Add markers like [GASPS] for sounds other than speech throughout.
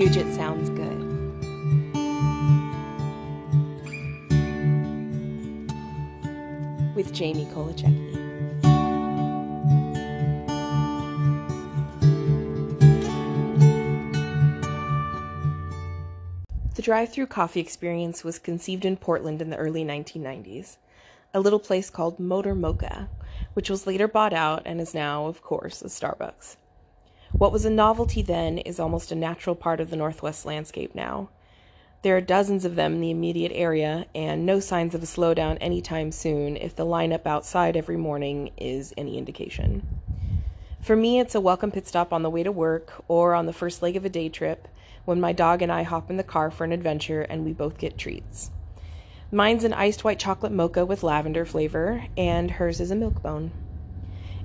Puget sounds good. With Jamie Kolachecki. The drive through coffee experience was conceived in Portland in the early 1990s. A little place called Motor Mocha, which was later bought out and is now, of course, a Starbucks. What was a novelty then is almost a natural part of the Northwest landscape now. There are dozens of them in the immediate area, and no signs of a slowdown anytime soon if the lineup outside every morning is any indication. For me, it's a welcome pit stop on the way to work or on the first leg of a day trip when my dog and I hop in the car for an adventure and we both get treats. Mine's an iced white chocolate mocha with lavender flavor, and hers is a milk bone.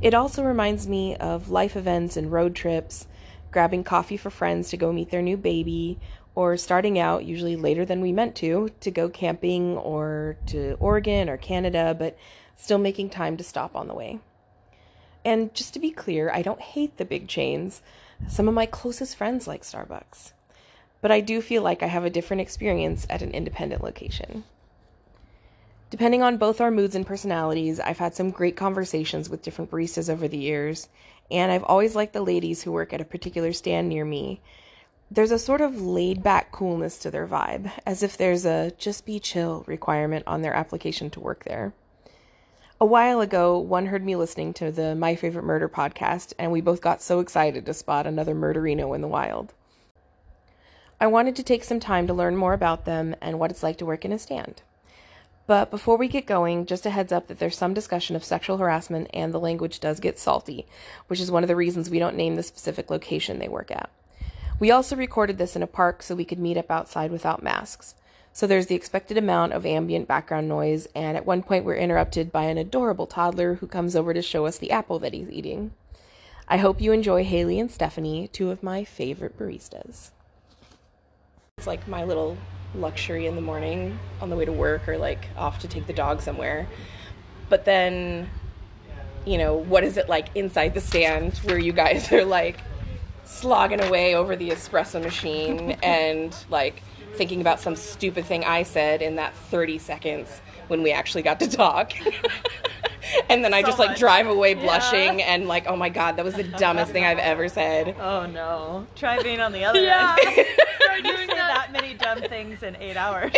It also reminds me of life events and road trips, grabbing coffee for friends to go meet their new baby, or starting out, usually later than we meant to, to go camping or to Oregon or Canada, but still making time to stop on the way. And just to be clear, I don't hate the big chains. Some of my closest friends like Starbucks. But I do feel like I have a different experience at an independent location. Depending on both our moods and personalities, I've had some great conversations with different baristas over the years, and I've always liked the ladies who work at a particular stand near me. There's a sort of laid back coolness to their vibe, as if there's a just be chill requirement on their application to work there. A while ago, one heard me listening to the My Favorite Murder podcast, and we both got so excited to spot another murderino in the wild. I wanted to take some time to learn more about them and what it's like to work in a stand. But before we get going, just a heads up that there's some discussion of sexual harassment and the language does get salty, which is one of the reasons we don't name the specific location they work at. We also recorded this in a park so we could meet up outside without masks. So there's the expected amount of ambient background noise, and at one point we're interrupted by an adorable toddler who comes over to show us the apple that he's eating. I hope you enjoy Haley and Stephanie, two of my favorite baristas. It's like my little luxury in the morning on the way to work or like off to take the dog somewhere. But then, you know, what is it like inside the stand where you guys [LAUGHS] are like slogging away over the espresso machine [LAUGHS] and like thinking about some stupid thing I said in that 30 seconds when we actually got to talk. [LAUGHS] [LAUGHS] and then I So just like much. drive away Yeah. blushing and like, oh my god, that was the [LAUGHS] dumbest thing I've ever said. Oh no. Try being on the other Yeah. end. [LAUGHS] you say that many dumb things in eight hours.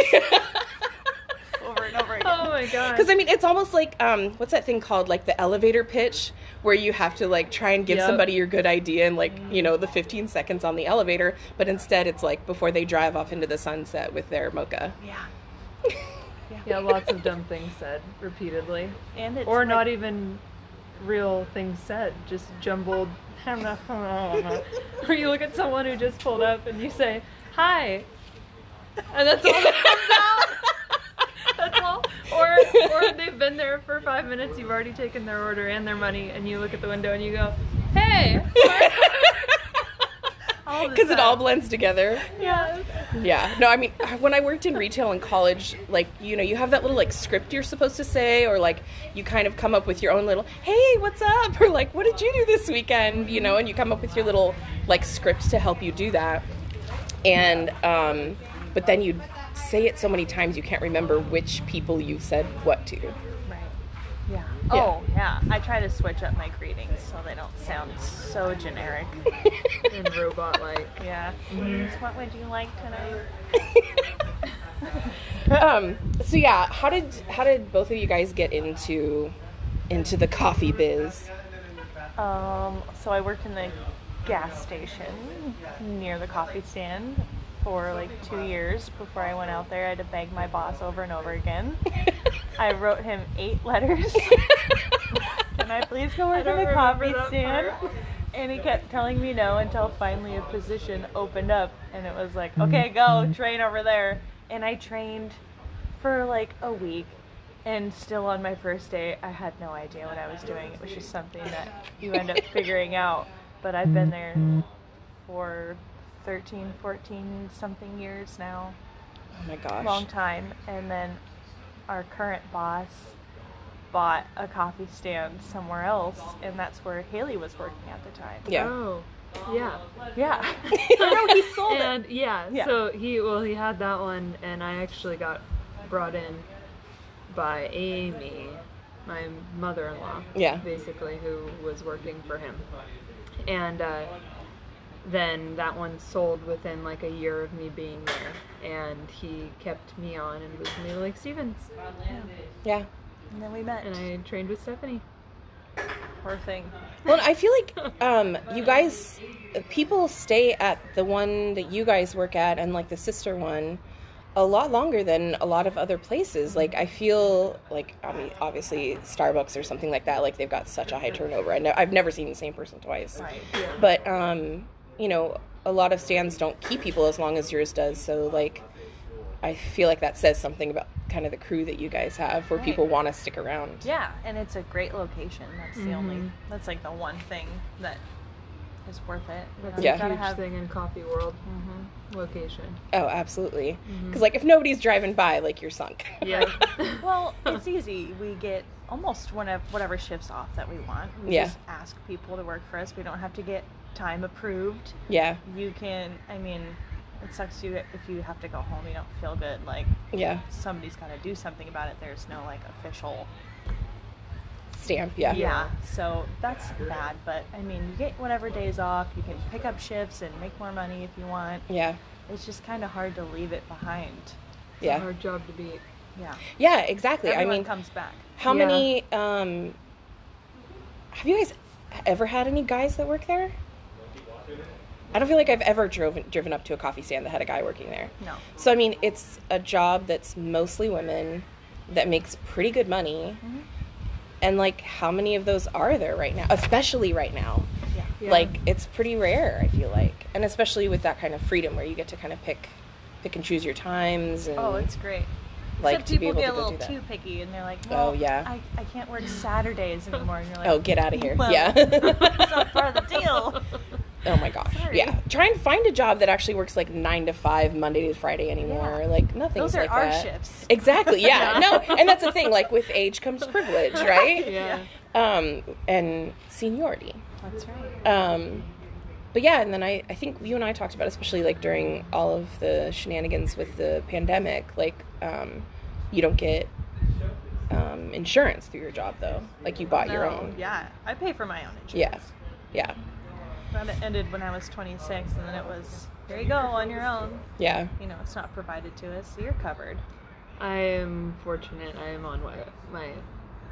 over and over again. Oh my god. Because I mean, it's almost like um, what's that thing called? Like the elevator pitch, where you have to like try and give Yep. somebody your good idea in like you know the 15 seconds on the elevator, but instead it's like before they drive off into the sunset with their mocha. Yeah. Yeah, lots of dumb things said repeatedly. And it's or like, not even real things said, just jumbled. or you look at someone who just pulled up and you say, Hi. And that's all that comes out. That's all. Or, or they've been there for five minutes, you've already taken their order and their money, and you look at the window and you go, Hey. Because it all blends together. Yes. Yeah. No, I mean, when I worked in retail in college, like, you know, you have that little, like, script you're supposed to say, or, like, you kind of come up with your own little, hey, what's up? [LAUGHS] Or, like, what did you do this weekend? You know, and you come up with your little, like, script to help you do that. And, um, but then you say it so many times you can't remember which people you said what to. Right. Yeah. Oh, yeah. I try to switch up my greetings so they don't sound so generic. [LAUGHS] And robot like. Yeah. What would you like tonight? [LAUGHS] um, so yeah, how did how did both of you guys get into into the coffee biz? Um, so I worked in the gas station near the coffee stand for like two years before I went out there. I had to beg my boss over and over again. [LAUGHS] I wrote him eight letters. [LAUGHS] Can I please go work in the coffee stand? part. And he kept telling me no until finally a position opened up, and it was like, okay, mm. go train over there. And I trained for like a week, and still on my first day, I had no idea what I was doing. It was just something that you end up figuring out. But I've been there for 13, 14 something years now Oh my gosh. long time and then our current boss bought a coffee stand somewhere else and that's where Haley was working at the time. Yeah. Oh. Yeah. Yeah. [LAUGHS] no, he sold it. yeah, Yeah. so he well he had that one, and I actually got brought in by Amy, my mother-in-law. Yeah. Basically, who was working for him, and uh, then that one sold within like a year of me being there, and he kept me on and was me like Stevens, Yeah. yeah And then we met. and I trained with Stephanie. Poor thing. Well, I feel like um, you guys, people stay at the one that you guys work at and like the sister one a lot longer than a lot of other places. Like, I feel like, I mean, obviously Starbucks or something like that, like they've got such a high turnover. I know, I've never seen the same person twice. Right. But, um, you know, a lot of stands don't keep people as long as yours does. So, like, I feel like that says something about kind of the crew that you guys have where Right. people want to stick around. Yeah, and it's a great location. That's the only. Mhm. That's like the one thing that is worth it. That's Yeah. a huge have- thing in coffee world. Mhm. Location. Oh, absolutely. Because, like, if nobody's driving by, like, you're sunk. Yeah. [LAUGHS] Well, it's easy. We get almost whenever whatever shifts off that we want. We Yeah. just ask people to work for us. We don't have to get time approved. yeah. You can. I mean, it sucks you if you have to go home. You don't feel good. Like Yeah. somebody's got to do something about it. There's no like official. Stamp. Yeah. Yeah. So that's bad. But I mean, you get whatever days off. You can pick up shifts and make more money if you want. Yeah. It's just kind of hard to leave it behind. It's a Yeah. hard job to beat. Yeah. Yeah, exactly. Everyone I mean, comes back. how Yeah. many um have you guys ever had any guys that work there? I don't feel like I've ever driven driven up to a coffee stand that had a guy working there. No. So I mean, it's a job that's mostly women that makes pretty good money. Mhm. And like how many of those are there right now? Especially right now. Yeah. Yeah. Like it's pretty rare, I feel like. And especially with that kind of freedom where you get to kind of pick pick and choose your times and Oh, it's great. like Except people get a little too picky, and they're like, Oh, yeah. I, I can't work Saturdays anymore." And you're [LAUGHS] like, Oh, get out of here. Well, yeah. [LAUGHS] it's not part of the deal. [LAUGHS] Oh my gosh. Sorry. Yeah. Try and find a job that actually works like nine to five, Monday to Friday anymore. Yeah. Like nothing. Those are like our that. shifts. Exactly. Yeah. Yeah. No. And that's the thing. Like with age comes privilege, [LAUGHS] right? Yeah. Um, and seniority. That's right. Um, but yeah, and then I, I think you and I talked about, especially like during all of the shenanigans with the pandemic, like um, you don't get um, insurance through your job though. Like you bought your own. Yeah, I pay for my own insurance. Yeah. Yeah. That ended when I was 26, and then it was here you go on your own. Yeah. You know, it's not provided to us, so you're covered. I am fortunate. I am on my, my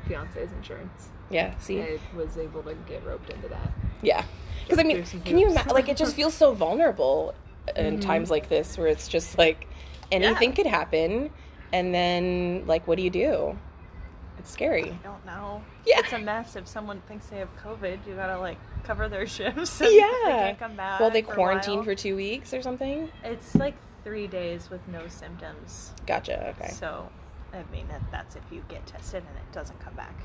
fiance's insurance. Yeah. See. I was able to get roped into that. Yeah. Because I mean, can you imagine? Like, it just feels so vulnerable Mm-hmm. in times like this, where it's just like anything Yeah. could happen, and then like, what do you do? It's scary. I don't know. Yeah. It's a mess. If someone thinks they have COVID, you gotta like cover their [LAUGHS] shifts. and Yeah. They can't come back. Well, they for quarantine for two weeks or something. It's like three days with no symptoms. Gotcha. Okay. So, I mean, that's if you get tested and it doesn't come back.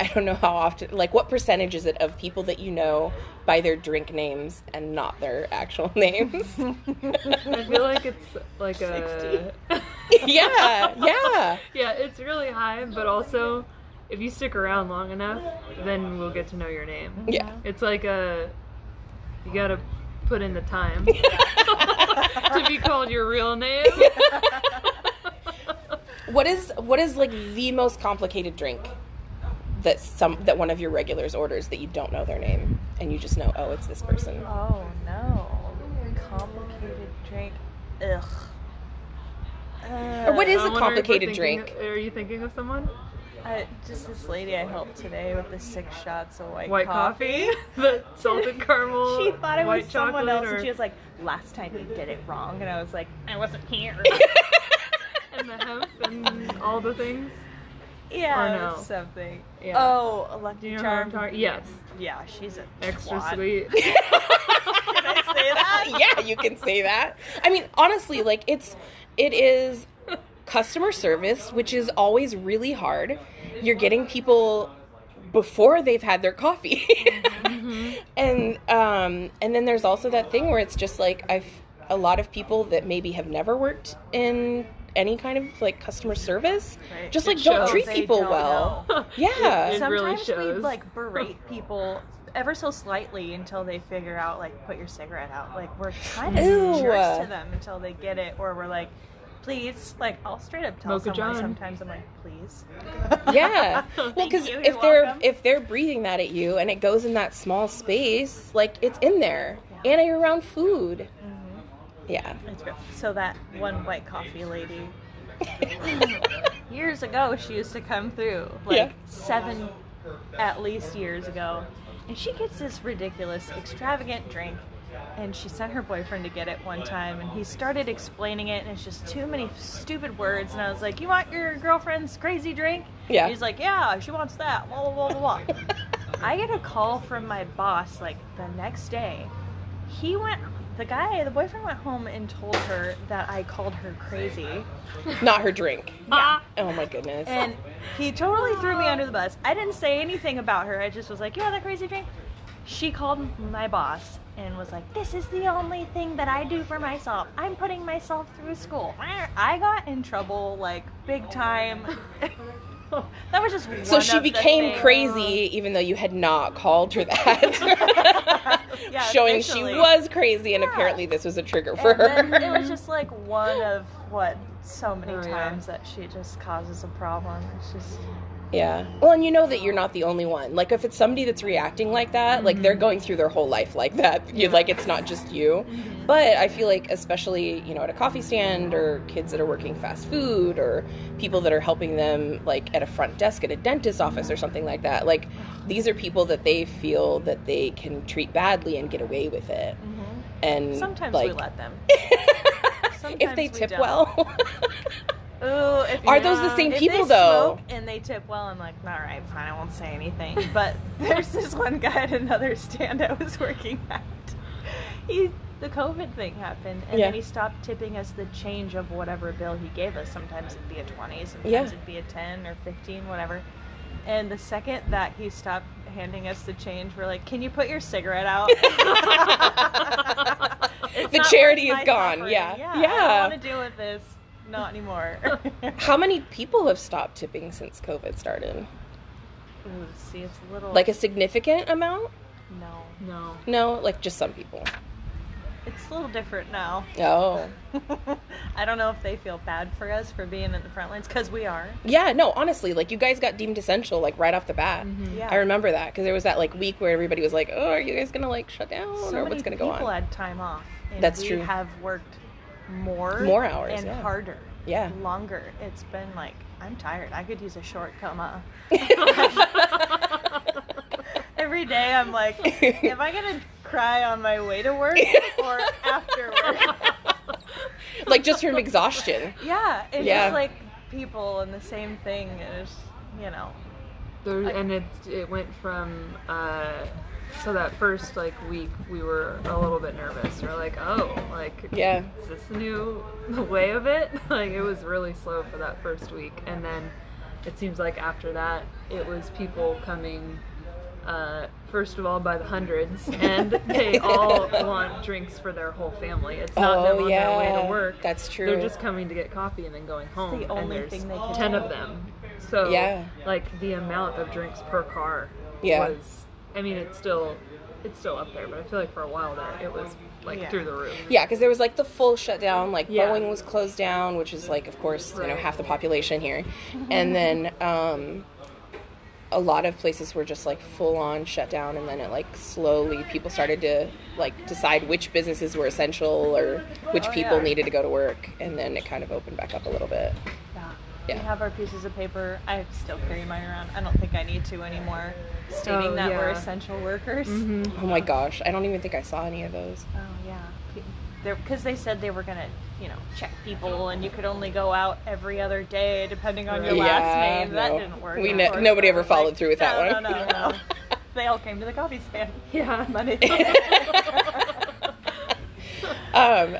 I don't know how often. Like, what percentage is it of people that you know by their drink names and not their actual [LAUGHS] names? I feel like it's like a. [LAUGHS] [LAUGHS] yeah. Yeah. yeah, it's really high, but also if you stick around long enough, then we'll get to know your name. Yeah. It's like a. You gotta put in the time to be called your real name. What is what is like the most complicated drink that some that one of your regulars orders that you don't know their name and you just know oh it's this person. Oh, no. Complicated drink. Ugh. Or what is uh, a wondering if we're complicated thinking- drink? Are you thinking of someone? I, just this lady I helped today with the six shots of white, White coffee? [LAUGHS] the salted [LAUGHS] caramel. She thought it white was someone else, or- and she was like, "Last time you did it wrong," and I was like, "I wasn't here." [LAUGHS] and the hemp and all the things. Yeah, Or no. something. Yeah. Oh, a Lucky you know Charm. what Yes. Yeah, she's a Extra twat. sweet. [LAUGHS] Can I say that? [LAUGHS] yeah, you can say that. I mean, honestly, like it's it is customer service, which is always really hard. You're getting people before they've had their coffee. [LAUGHS] And um and then there's also that thing where it's just like I've a lot of people that maybe have never worked in any kind of like customer service Right. just It like don't treat people don't well. know. [LAUGHS] Yeah. It Sometimes really we like berate [LAUGHS] people ever so slightly until they figure out like put your cigarette out. Like we're kind of Ew. jerks to them until they get it, or we're like, please. Like I'll straight up tell Mocha someone John. sometimes. I'm like, please. [LAUGHS] Yeah. Well, because you, if you're they're welcome. if they're breathing that at you and it goes in that small space, like it's in there, and you're around food. Mm-hmm. Yeah. So that one white coffee lady [LAUGHS] years ago she used to come through like Yeah. seven at least years ago and she gets this ridiculous extravagant drink and she sent her boyfriend to get it one time and he started explaining it and it's just too many stupid words and i was like you want your girlfriend's crazy drink Yeah. he's like yeah she wants that blah blah blah blah [LAUGHS] i get a call from my boss like the next day he went the guy the boyfriend went home and told her that i called her crazy Not her drink. yeah Oh my goodness. and he totally threw me under the bus. I didn't say anything about her. I just was like, "You have that crazy drink." She called my boss and was like, "This is the only thing that I do for myself. I'm putting myself through school." I got in trouble like big time. [LAUGHS] that was just so she became crazy even though you had not called her that. [LAUGHS] Yeah, Showing officially. she was crazy and Yeah. apparently this was a trigger for And her. it was just like one of what so many Oh, yeah. times that she just causes a problem. It's just Yeah. Well, and you know that you're not the only one. Like, if it's somebody that's reacting like that, like they're mm-hmm. going through their whole life like that. You like it's not just you. But I feel like, especially you know, at a coffee stand or kids that are working fast food or people that are helping them like at a front desk at a dentist office or something like that. Like, these are people that they feel that they can treat badly and get away with it. Mm-hmm. And sometimes like, we let them. [LAUGHS] if they tip well. [LAUGHS] Ooh, if Are those the same people, though? And they tip well. I'm like, all right, fine, I won't say anything. [LAUGHS] But there's this one guy at another stand I was working at. He the COVID thing happened, and Yeah. then he stopped tipping us the change of whatever bill he gave us. Sometimes it'd be a twenty, sometimes Yeah. it'd be a ten or fifteen, whatever. And the second that he stopped handing us the change, we're like, "Can you put your cigarette out?" [LAUGHS] [LAUGHS] The charity is gone, suffering. yeah. yeah. I don't want to deal with this. Not anymore. [LAUGHS] How many people have stopped tipping since COVID started? Ooh, see, it's a little Like a significant amount? no. No. No, like just some people. It's a little different now. Oh. [LAUGHS] I don't know if they feel bad for us for being in the front lines because we are. Yeah, no, honestly, like you guys got deemed essential like right off the bat. Mm-hmm. Yeah. I remember that because there was that like week where everybody was like, "Oh, are you guys gonna like shut down so or many what's gonna go on?" people on?" had time off. And That's we true. have worked more, More hours, and yeah. harder, Yeah. longer. It's been like I'm tired. I could use a short coma. [LAUGHS] [LAUGHS] Every day I'm like, am I gonna cry on my way to work [LAUGHS] or after work? like just from exhaustion. Yeah, it's Yeah. just like people and the same thing and is, you know. There, I- and it it went from uh, so that first like week we were a little bit nervous. We're like, oh, like Yeah. is this the new the [LAUGHS] way of it? [LAUGHS] like it was really slow for that first week, and then it seems like after that it was people coming. Uh, first of all, by the hundreds, [LAUGHS] and they all want drinks for their whole family. It's not them Oh, on their way to work. That's true. They're just coming to get coffee and then going home. the and only there's thing they can ten do. of them. So Yeah. like the amount of drinks per car Yeah. was I mean it's still it's still up there, but I feel like for a while there it was like Yeah. through the roof. Yeah, because there was like the full shutdown. Like Yeah. Boeing was closed down, which is like, of course, you know, half the population here, and then um, a lot of places were just like full on shut down, and then it like slowly people started to like decide which businesses were essential or which Oh, people yeah. needed to go to work, and then it kind of opened back up a little bit. Yeah. Yeah. We have our pieces of paper. I still carry mine around. I don't think I need to anymore. Stating Oh, that we're essential workers. Oh my gosh, I don't even think I saw any of those. Oh yeah. Because they said they were gonna, you know, check people, and you could only go out every other day depending on your Right. last Yeah, name. That no. didn't work. We ne- nobody ever followed like, through with that no, one. No, no, no. [LAUGHS] they all came to the coffee stand. Yeah. Monday. [LAUGHS] Um,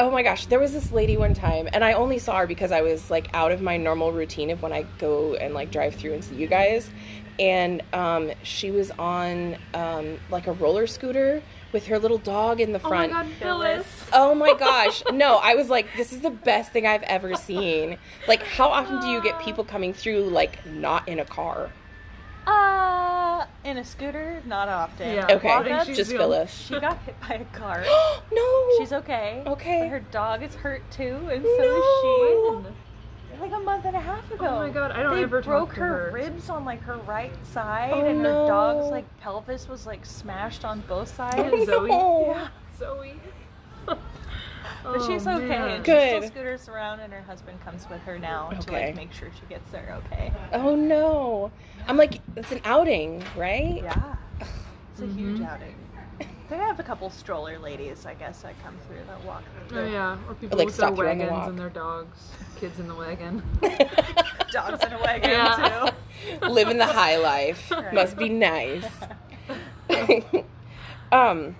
oh my gosh, there was this lady one time, and I only saw her because I was like out of my normal routine of when I go and like drive through and see you guys. And um, she was on um, like a roller scooter with her little dog in the front. Oh my god, Phyllis. Oh my gosh. No, I was like, this is the best thing I've ever seen. Like, how often do you get people coming through, like, not in a car? Uh, In a scooter, not often. Yeah. Okay, I think Walk-ups, she's just the fill. She got hit by a car. [GASPS] no. She's okay. Okay. But her dog is hurt too, and No. so is she. Like a month and a half ago. Oh my God, I don't they ever talk broke to her, her. ribs on like her right side, Oh, and her dog's like pelvis was like smashed on both sides. Oh, Zoe. Yeah. Zoe. [LAUGHS] But she's Oh, okay. man. And Good. She still scooters around, and her husband comes with her now to Okay. like make sure she gets there okay. Oh no. I'm like, it's an outing, right? Yeah, it's a huge Mhm. outing. They have a couple stroller ladies, I guess, that come through that walk. Through. Oh yeah, or people like, with their stalk you on the wagons walk. and their dogs, kids in the wagon. [LAUGHS] Dogs in a wagon Yeah. too. Living the high life. [LAUGHS] Right. Must be nice. [LAUGHS] um,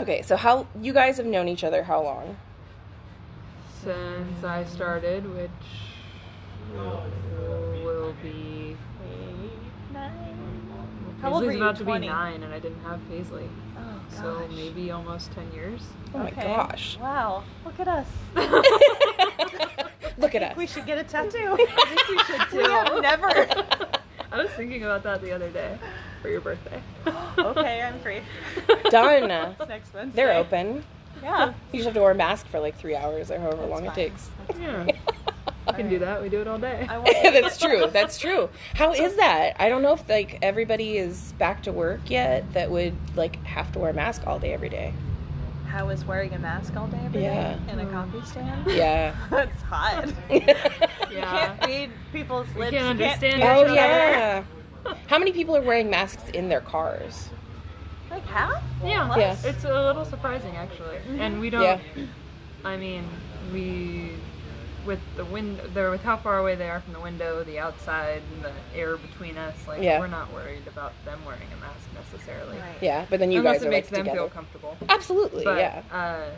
okay, so how you guys have known each other how long? Since I started, which will be Eight, nine. How old Paisley's you? about to 20? be nine, and I didn't have Paisley, Oh, so gosh. maybe almost ten years. Oh my Okay. gosh. Wow, look at us. [LAUGHS] [LAUGHS] Look at us. We should get a tattoo. I think we should too. [LAUGHS] we have never. I was thinking about that the other day for your birthday. [GASPS] okay, I'm free. Done. Next Wednesday. They're open. Yeah. You just have to wear a mask for like three hours or however That's long fine. it takes. Yeah, I can do that. We do it all day. [LAUGHS] That's true. That's true. How is that? I don't know if like everybody is back to work yet that would like have to wear a mask all day every day. How is wearing a mask all day every day Yeah. in a coffee mm. stand? [LAUGHS] Yeah. [LAUGHS] That's hot. yeah, You Yeah. can't read people's We lips. can't you understand hear oh each each yeah. How many people are wearing masks in their cars? Other. Like half? Yeah, Less? Yeah. it's a little surprising actually, and we don't. Yeah. I mean, we with the wind, there with how far away they are from the window, the outside, and the air between us. Like Yeah. we're not worried about them wearing a mask necessarily, Right. Yeah, but then you unless guys it are makes like them together. feel comfortable. Absolutely, But yeah. uh,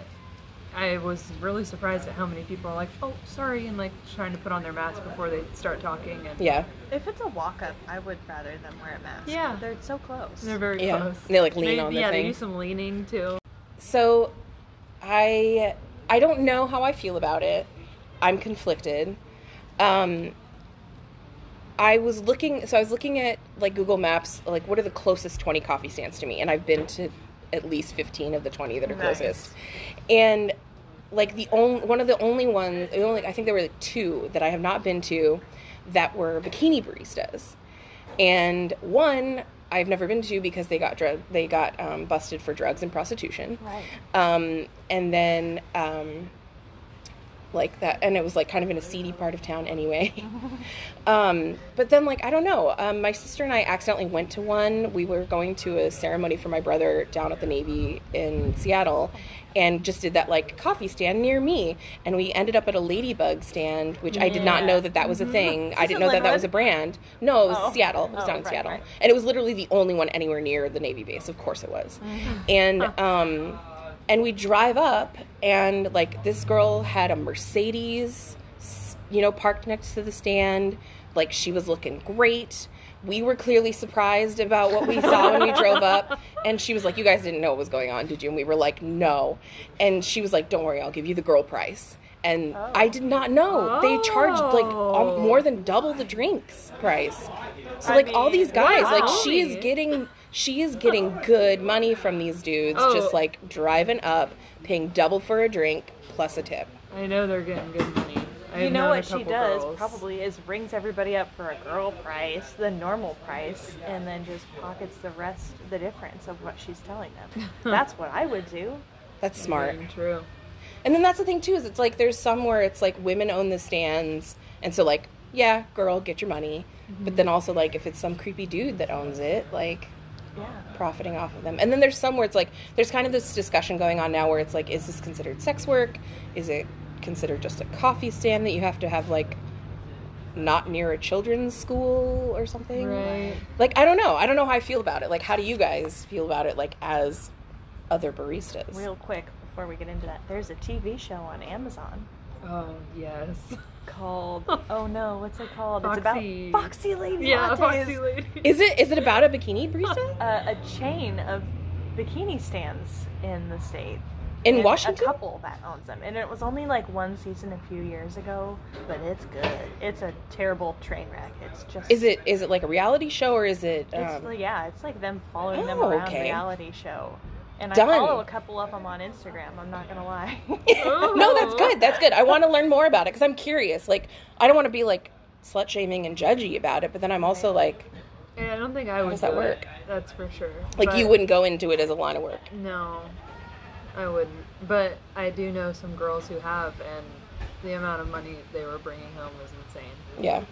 I was really surprised at how many people are like, "Oh, sorry," and like trying to put on their mask before they start talking. And Yeah. If it's a walk up, I would rather them wear a mask. Yeah. They're so close. they're very Yeah. close. They, like, lean They- on the yeah, they thing. do some leaning too. So I I don't know how I feel about it. I'm conflicted. Um I was looking so I was looking at like Google Maps, like what are the closest 20 coffee stands to me and I've been to at least 15 of the 20 that are Nice. closest. And like the only one of the only ones the only I think there were like two that I have not been to that were bikini baristas. And one I've never been to because they got drug they got um, busted for drugs and prostitution. Right. Um, and then um, like that, and it was like kind of in a seedy part of town anyway. [LAUGHS] um, but then like I don't know. Um, my sister and I accidentally went to one. We were going to a ceremony for my brother down at the Navy in Seattle. And just did that like coffee stand near me, and we ended up at a ladybug stand, which I did not know that that was a thing. I didn't know that that was a brand. No, it was Oh. Seattle. It was Oh, down in right, Seattle, right. and it was literally the only one anywhere near the Navy base. Of course, it was. And um, and we drive up, and like this girl had a Mercedes, you know, parked next to the stand. Like she was looking great. We were clearly surprised about what we saw when we drove up, [LAUGHS] and she was like, "You guys didn't know what was going on, did you?" And we were like, "No." And she was like, "Don't worry, I'll give you the girl price." And oh. I did not know they charged like al- Oh. more than double the drinks price. So I like all these guys, like she is getting she is getting good money from these dudes, Oh. just like driving up, paying double for a drink plus a tip. I know they're getting good money. I You know what she does girls. probably is rings everybody up for a girl price, the normal price, and then just pockets the rest, the difference of what she's telling them. [LAUGHS] That's what I would do. That's smart. Very True. And then that's the thing too is it's like there's some where it's like women own the stands, and so like yeah, girl, get your money. Mm-hmm. But then also like if it's some creepy dude that owns it, like Yeah. profiting off of them. And then there's some where it's like there's kind of this discussion going on now where it's like is this considered sex work? Is it considered just a coffee stand that you have to have like not near a children's school or something? Right. Like I don't know. I don't know how I feel about it. Like how do you guys feel about it like as other baristas? Real quick before we get into that, there's a TV show on Amazon Oh yes. called [LAUGHS] Oh no, what's it called? Foxy- It's about Foxy Lady yeah, Lattes. Foxy Lady. Is it is it about a bikini barista? [LAUGHS] Uh, a chain of bikini stands in the state. In and Washington? a couple that owns them, and it was only like one season a few years ago, but it's good. It's a terrible train wreck. It's just Is it is it like a reality show or is it? Um, like, yeah, it's like them following them Oh, around okay. reality show. And Done. I follow a couple of them on Instagram. I'm not gonna lie. [LAUGHS] no, that's good. That's good. I want to learn more about it because I'm curious. Like, I don't want to be like slut shaming and judgy about it, but then I'm also like, Yeah, I don't think I would. does that do it, work? That's for sure. like But- you wouldn't go into it as a line of work. No, I wouldn't. But I do know some girls who have, and the amount of money they were bringing home was insane. Yeah.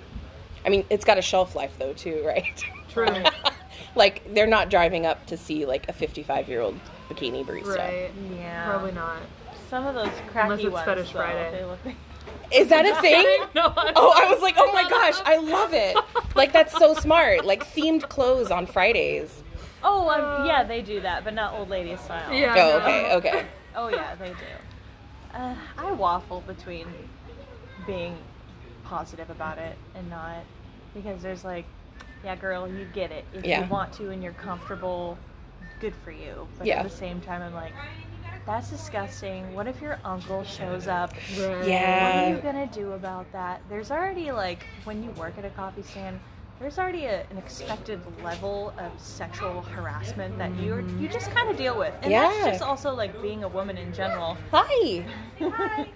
I mean, it's got a shelf life though, too, [LAUGHS] right? True. [LAUGHS] like, they're not driving up to see like a 55 year old bikini barista. Right. yeah, Probably not. Some of those cracky Unless it's ones, Fetish though, Friday. They look like Is that a [LAUGHS] thing? no. Oh, I was like, oh my [LAUGHS] gosh, I love it. Like, that's so smart. Like, themed clothes on Fridays. Oh, um, yeah, they do that, but not old lady style. Yeah. Oh, no. okay, okay. [LAUGHS] Oh yeah, they do. Uh, I waffle between being positive about it and not, because there's like, yeah, girl, you get it. If Yeah. you want to and you're comfortable, good for you. But Yeah. at the same time, I'm like, that's disgusting. What if your uncle shows up? Right. What are you gonna do about that? There's already like when you work at a coffee stand, there's already a, an expected level of sexual harassment that you mm-hmm. you just kind of deal with, and that's just also like being a woman in general. Hi. Hi.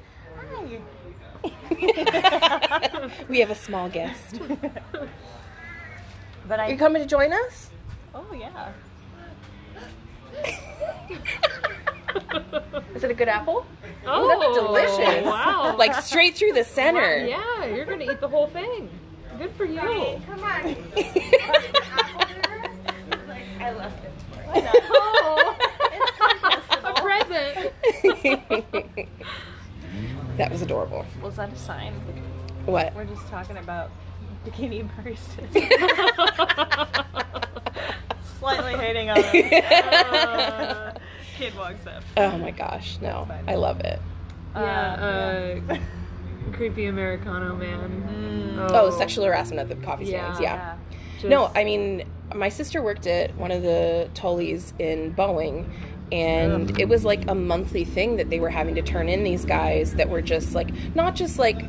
[LAUGHS] we have a small guest. [LAUGHS] But Are you I coming to join us? oh yeah. [LAUGHS] Is it a good apple? Oh, that's delicious. Wow. Like straight through the center. Yeah, you're gonna eat the whole thing. Good for you. Come on. [LAUGHS] I left it for you. [LAUGHS] Oh. a present. that was adorable. Was that a sign? What? We're just talking about bikini baristas. Slightly hating [LAUGHS] on them. [LAUGHS] Uh, kid walks up. Oh my gosh, no. I love it. Yeah, uh, [LAUGHS] creepy Americano man. Oh, sexual harassment at the coffee stands. Yeah. Just- No, I mean, my sister worked at one of the Tully's in Boeing, and it was like a monthly thing that they were having to turn in these guys that were just like, not just like,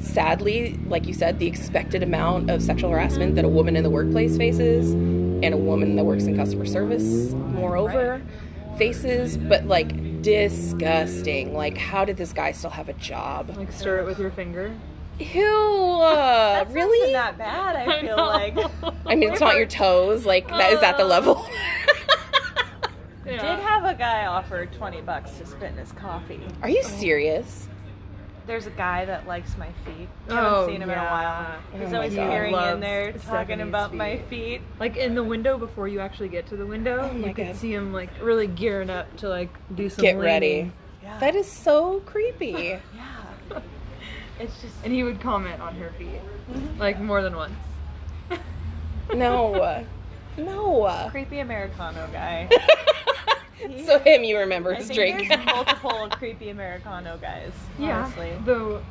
sadly, like you said, the expected amount of sexual harassment that a woman in the workplace faces, and a woman that works in customer service, moreover, faces, but like disgusting. Like, how did this guy still have a job? like stir it with your finger. Ew, uh, [LAUGHS] That's really? not bad. I feel know. like. [LAUGHS] I mean, it's not your toes. Like, that is that the Uh, level? [LAUGHS] Did have a guy offer twenty bucks to spit in his coffee. Are you serious? There's a guy that likes my feet. I Oh, haven't seen him in a while. He's Oh my always God. peering in there, talking 70s about my feet. feet. Like in the window before you actually get to the window, Oh you can God. see him like really gearing up to like do some Get leaning. ready. Yeah. That is so creepy. [LAUGHS] yeah. It's just. And he would comment on her feet, Mm-hmm. like more than once. No. [LAUGHS] No. creepy Americano guy. [LAUGHS] so him you remember his think drink. there's [LAUGHS] multiple creepy Americano guys. Honestly, The,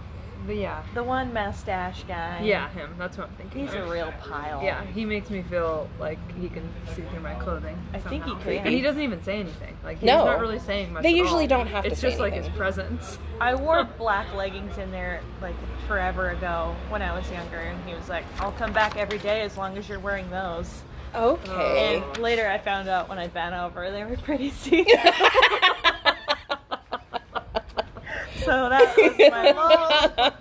the yeah, the one mustache guy. yeah, him. That's what I'm thinking. he's a real pile. Yeah, he makes me feel like he can see through my clothing. I think he somehow. can. And he doesn't even say anything. Like he's No. not really saying much. They at usually all. don't have to say. It's say just like his presence. I wore black leggings in there like forever ago when I was younger, and he was like, "I'll come back every day as long as you're wearing those." Okay. And later, I found out when I bent over, they were pretty see. [LAUGHS] so that was my mom.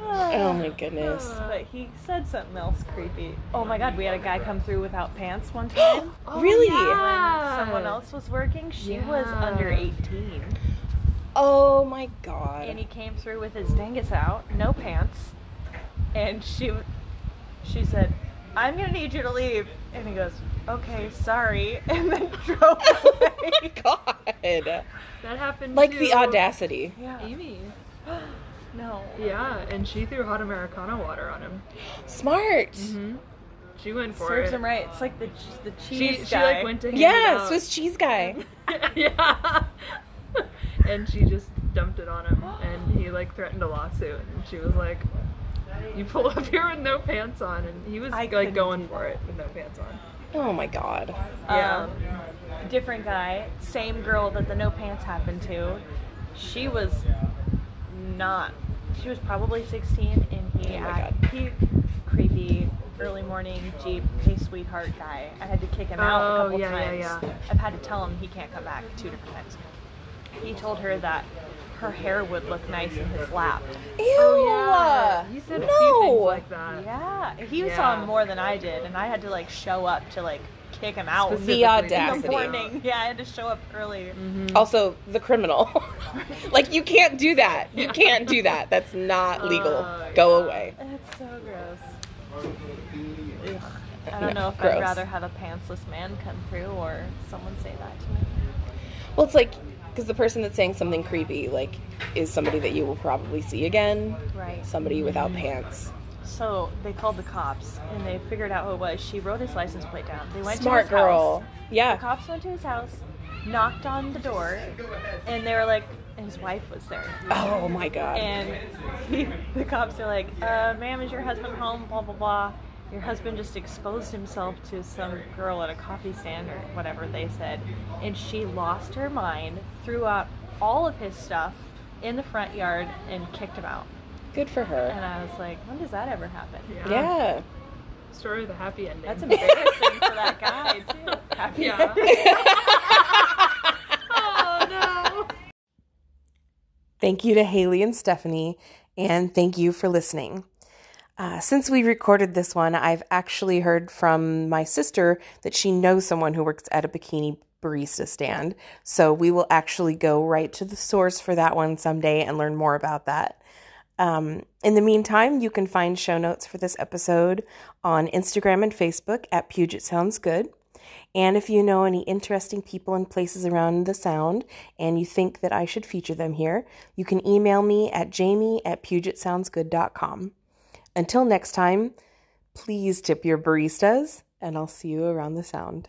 oh my goodness. [SIGHS] But he said something else creepy. Oh my god, we had a guy come through without pants one [GASPS] time. [GASPS] really? yeah. When someone else was working, she was under 18. Oh my god. And he came through with his dingus out, no pants. And she she said, I'm gonna need you to leave. And he goes, Okay, sorry. [LAUGHS] And then drove [LAUGHS] away. god. That happened. Like to the audacity. yeah. Amy. [GASPS] No. Yeah, and she threw hot Americano water on him. Smart. hmm She went for Serves it. him right. It's like the the She, cheese she guy. like went to hand it Yeah, out. Swiss cheese guy. [LAUGHS] yeah. and she just dumped it on him, and he like threatened a lawsuit, and she was like, "You pull up here with no pants on," and he was I like couldn't going for it with no pants on. Oh my god. Yeah. Um, different guy, same girl that the no pants happened to. She was not. She was probably 16, and he Oh my act, God. he creepy early morning Jeep hey sweetheart guy. I had to kick him out a Oh, couple yeah, yeah, times. yeah. I've had to tell him he can't come back two different times. He told her that her hair would look nice in his lap. Ew. Oh yeah. You said a few things No. like that. Yeah, he Yeah. saw more than I did, and I had to like show up to like kick him out. The to in the audacity. figure out. morning. [LAUGHS] Yeah, I had to show up early. Also, the criminal. [LAUGHS] like, you can't do that. You can't do that. That's not legal. Uh, Go yeah. away. It's so gross. Ugh. I don't No, know if gross. I'd rather have a pantsless man come through or someone say that to me. Well, it's like, because the person that's saying something creepy, like, is somebody that you will probably see again. Right. Somebody without pants. So they called the cops and they figured out who it was. She wrote his license plate down. They went Smart to his house. Smart girl. house. The cops went to his house, knocked on the door, and they were like, his wife was there. Oh my god. And he, [LAUGHS] the cops are like, uh, ma'am, is your husband home? Blah, blah, blah. Your husband just exposed himself to some girl at a coffee stand or whatever they said. And she lost her mind, threw out all of his stuff in the front yard, and kicked him out. Good for her. And I was like, when does that ever happen? Yeah. Story of the happy ending. That's embarrassing for that guy, [LAUGHS] too. Happy Yeah. [LAUGHS] oh no. Thank you to Haley and Stephanie, and thank you for listening. Uh, since we recorded this one, I've actually heard from my sister that she knows someone who works at a bikini barista stand. So we will actually go right to the source for that one someday and learn more about that. Um, in the meantime, you can find show notes for this episode on Instagram and Facebook at Puget Sounds Good. And if you know any interesting people and places around the sound and you think that I should feature them here, you can email me at jamie at pugetsoundsgood.com. Until next time, please tip your baristas, and I'll see you around the sound.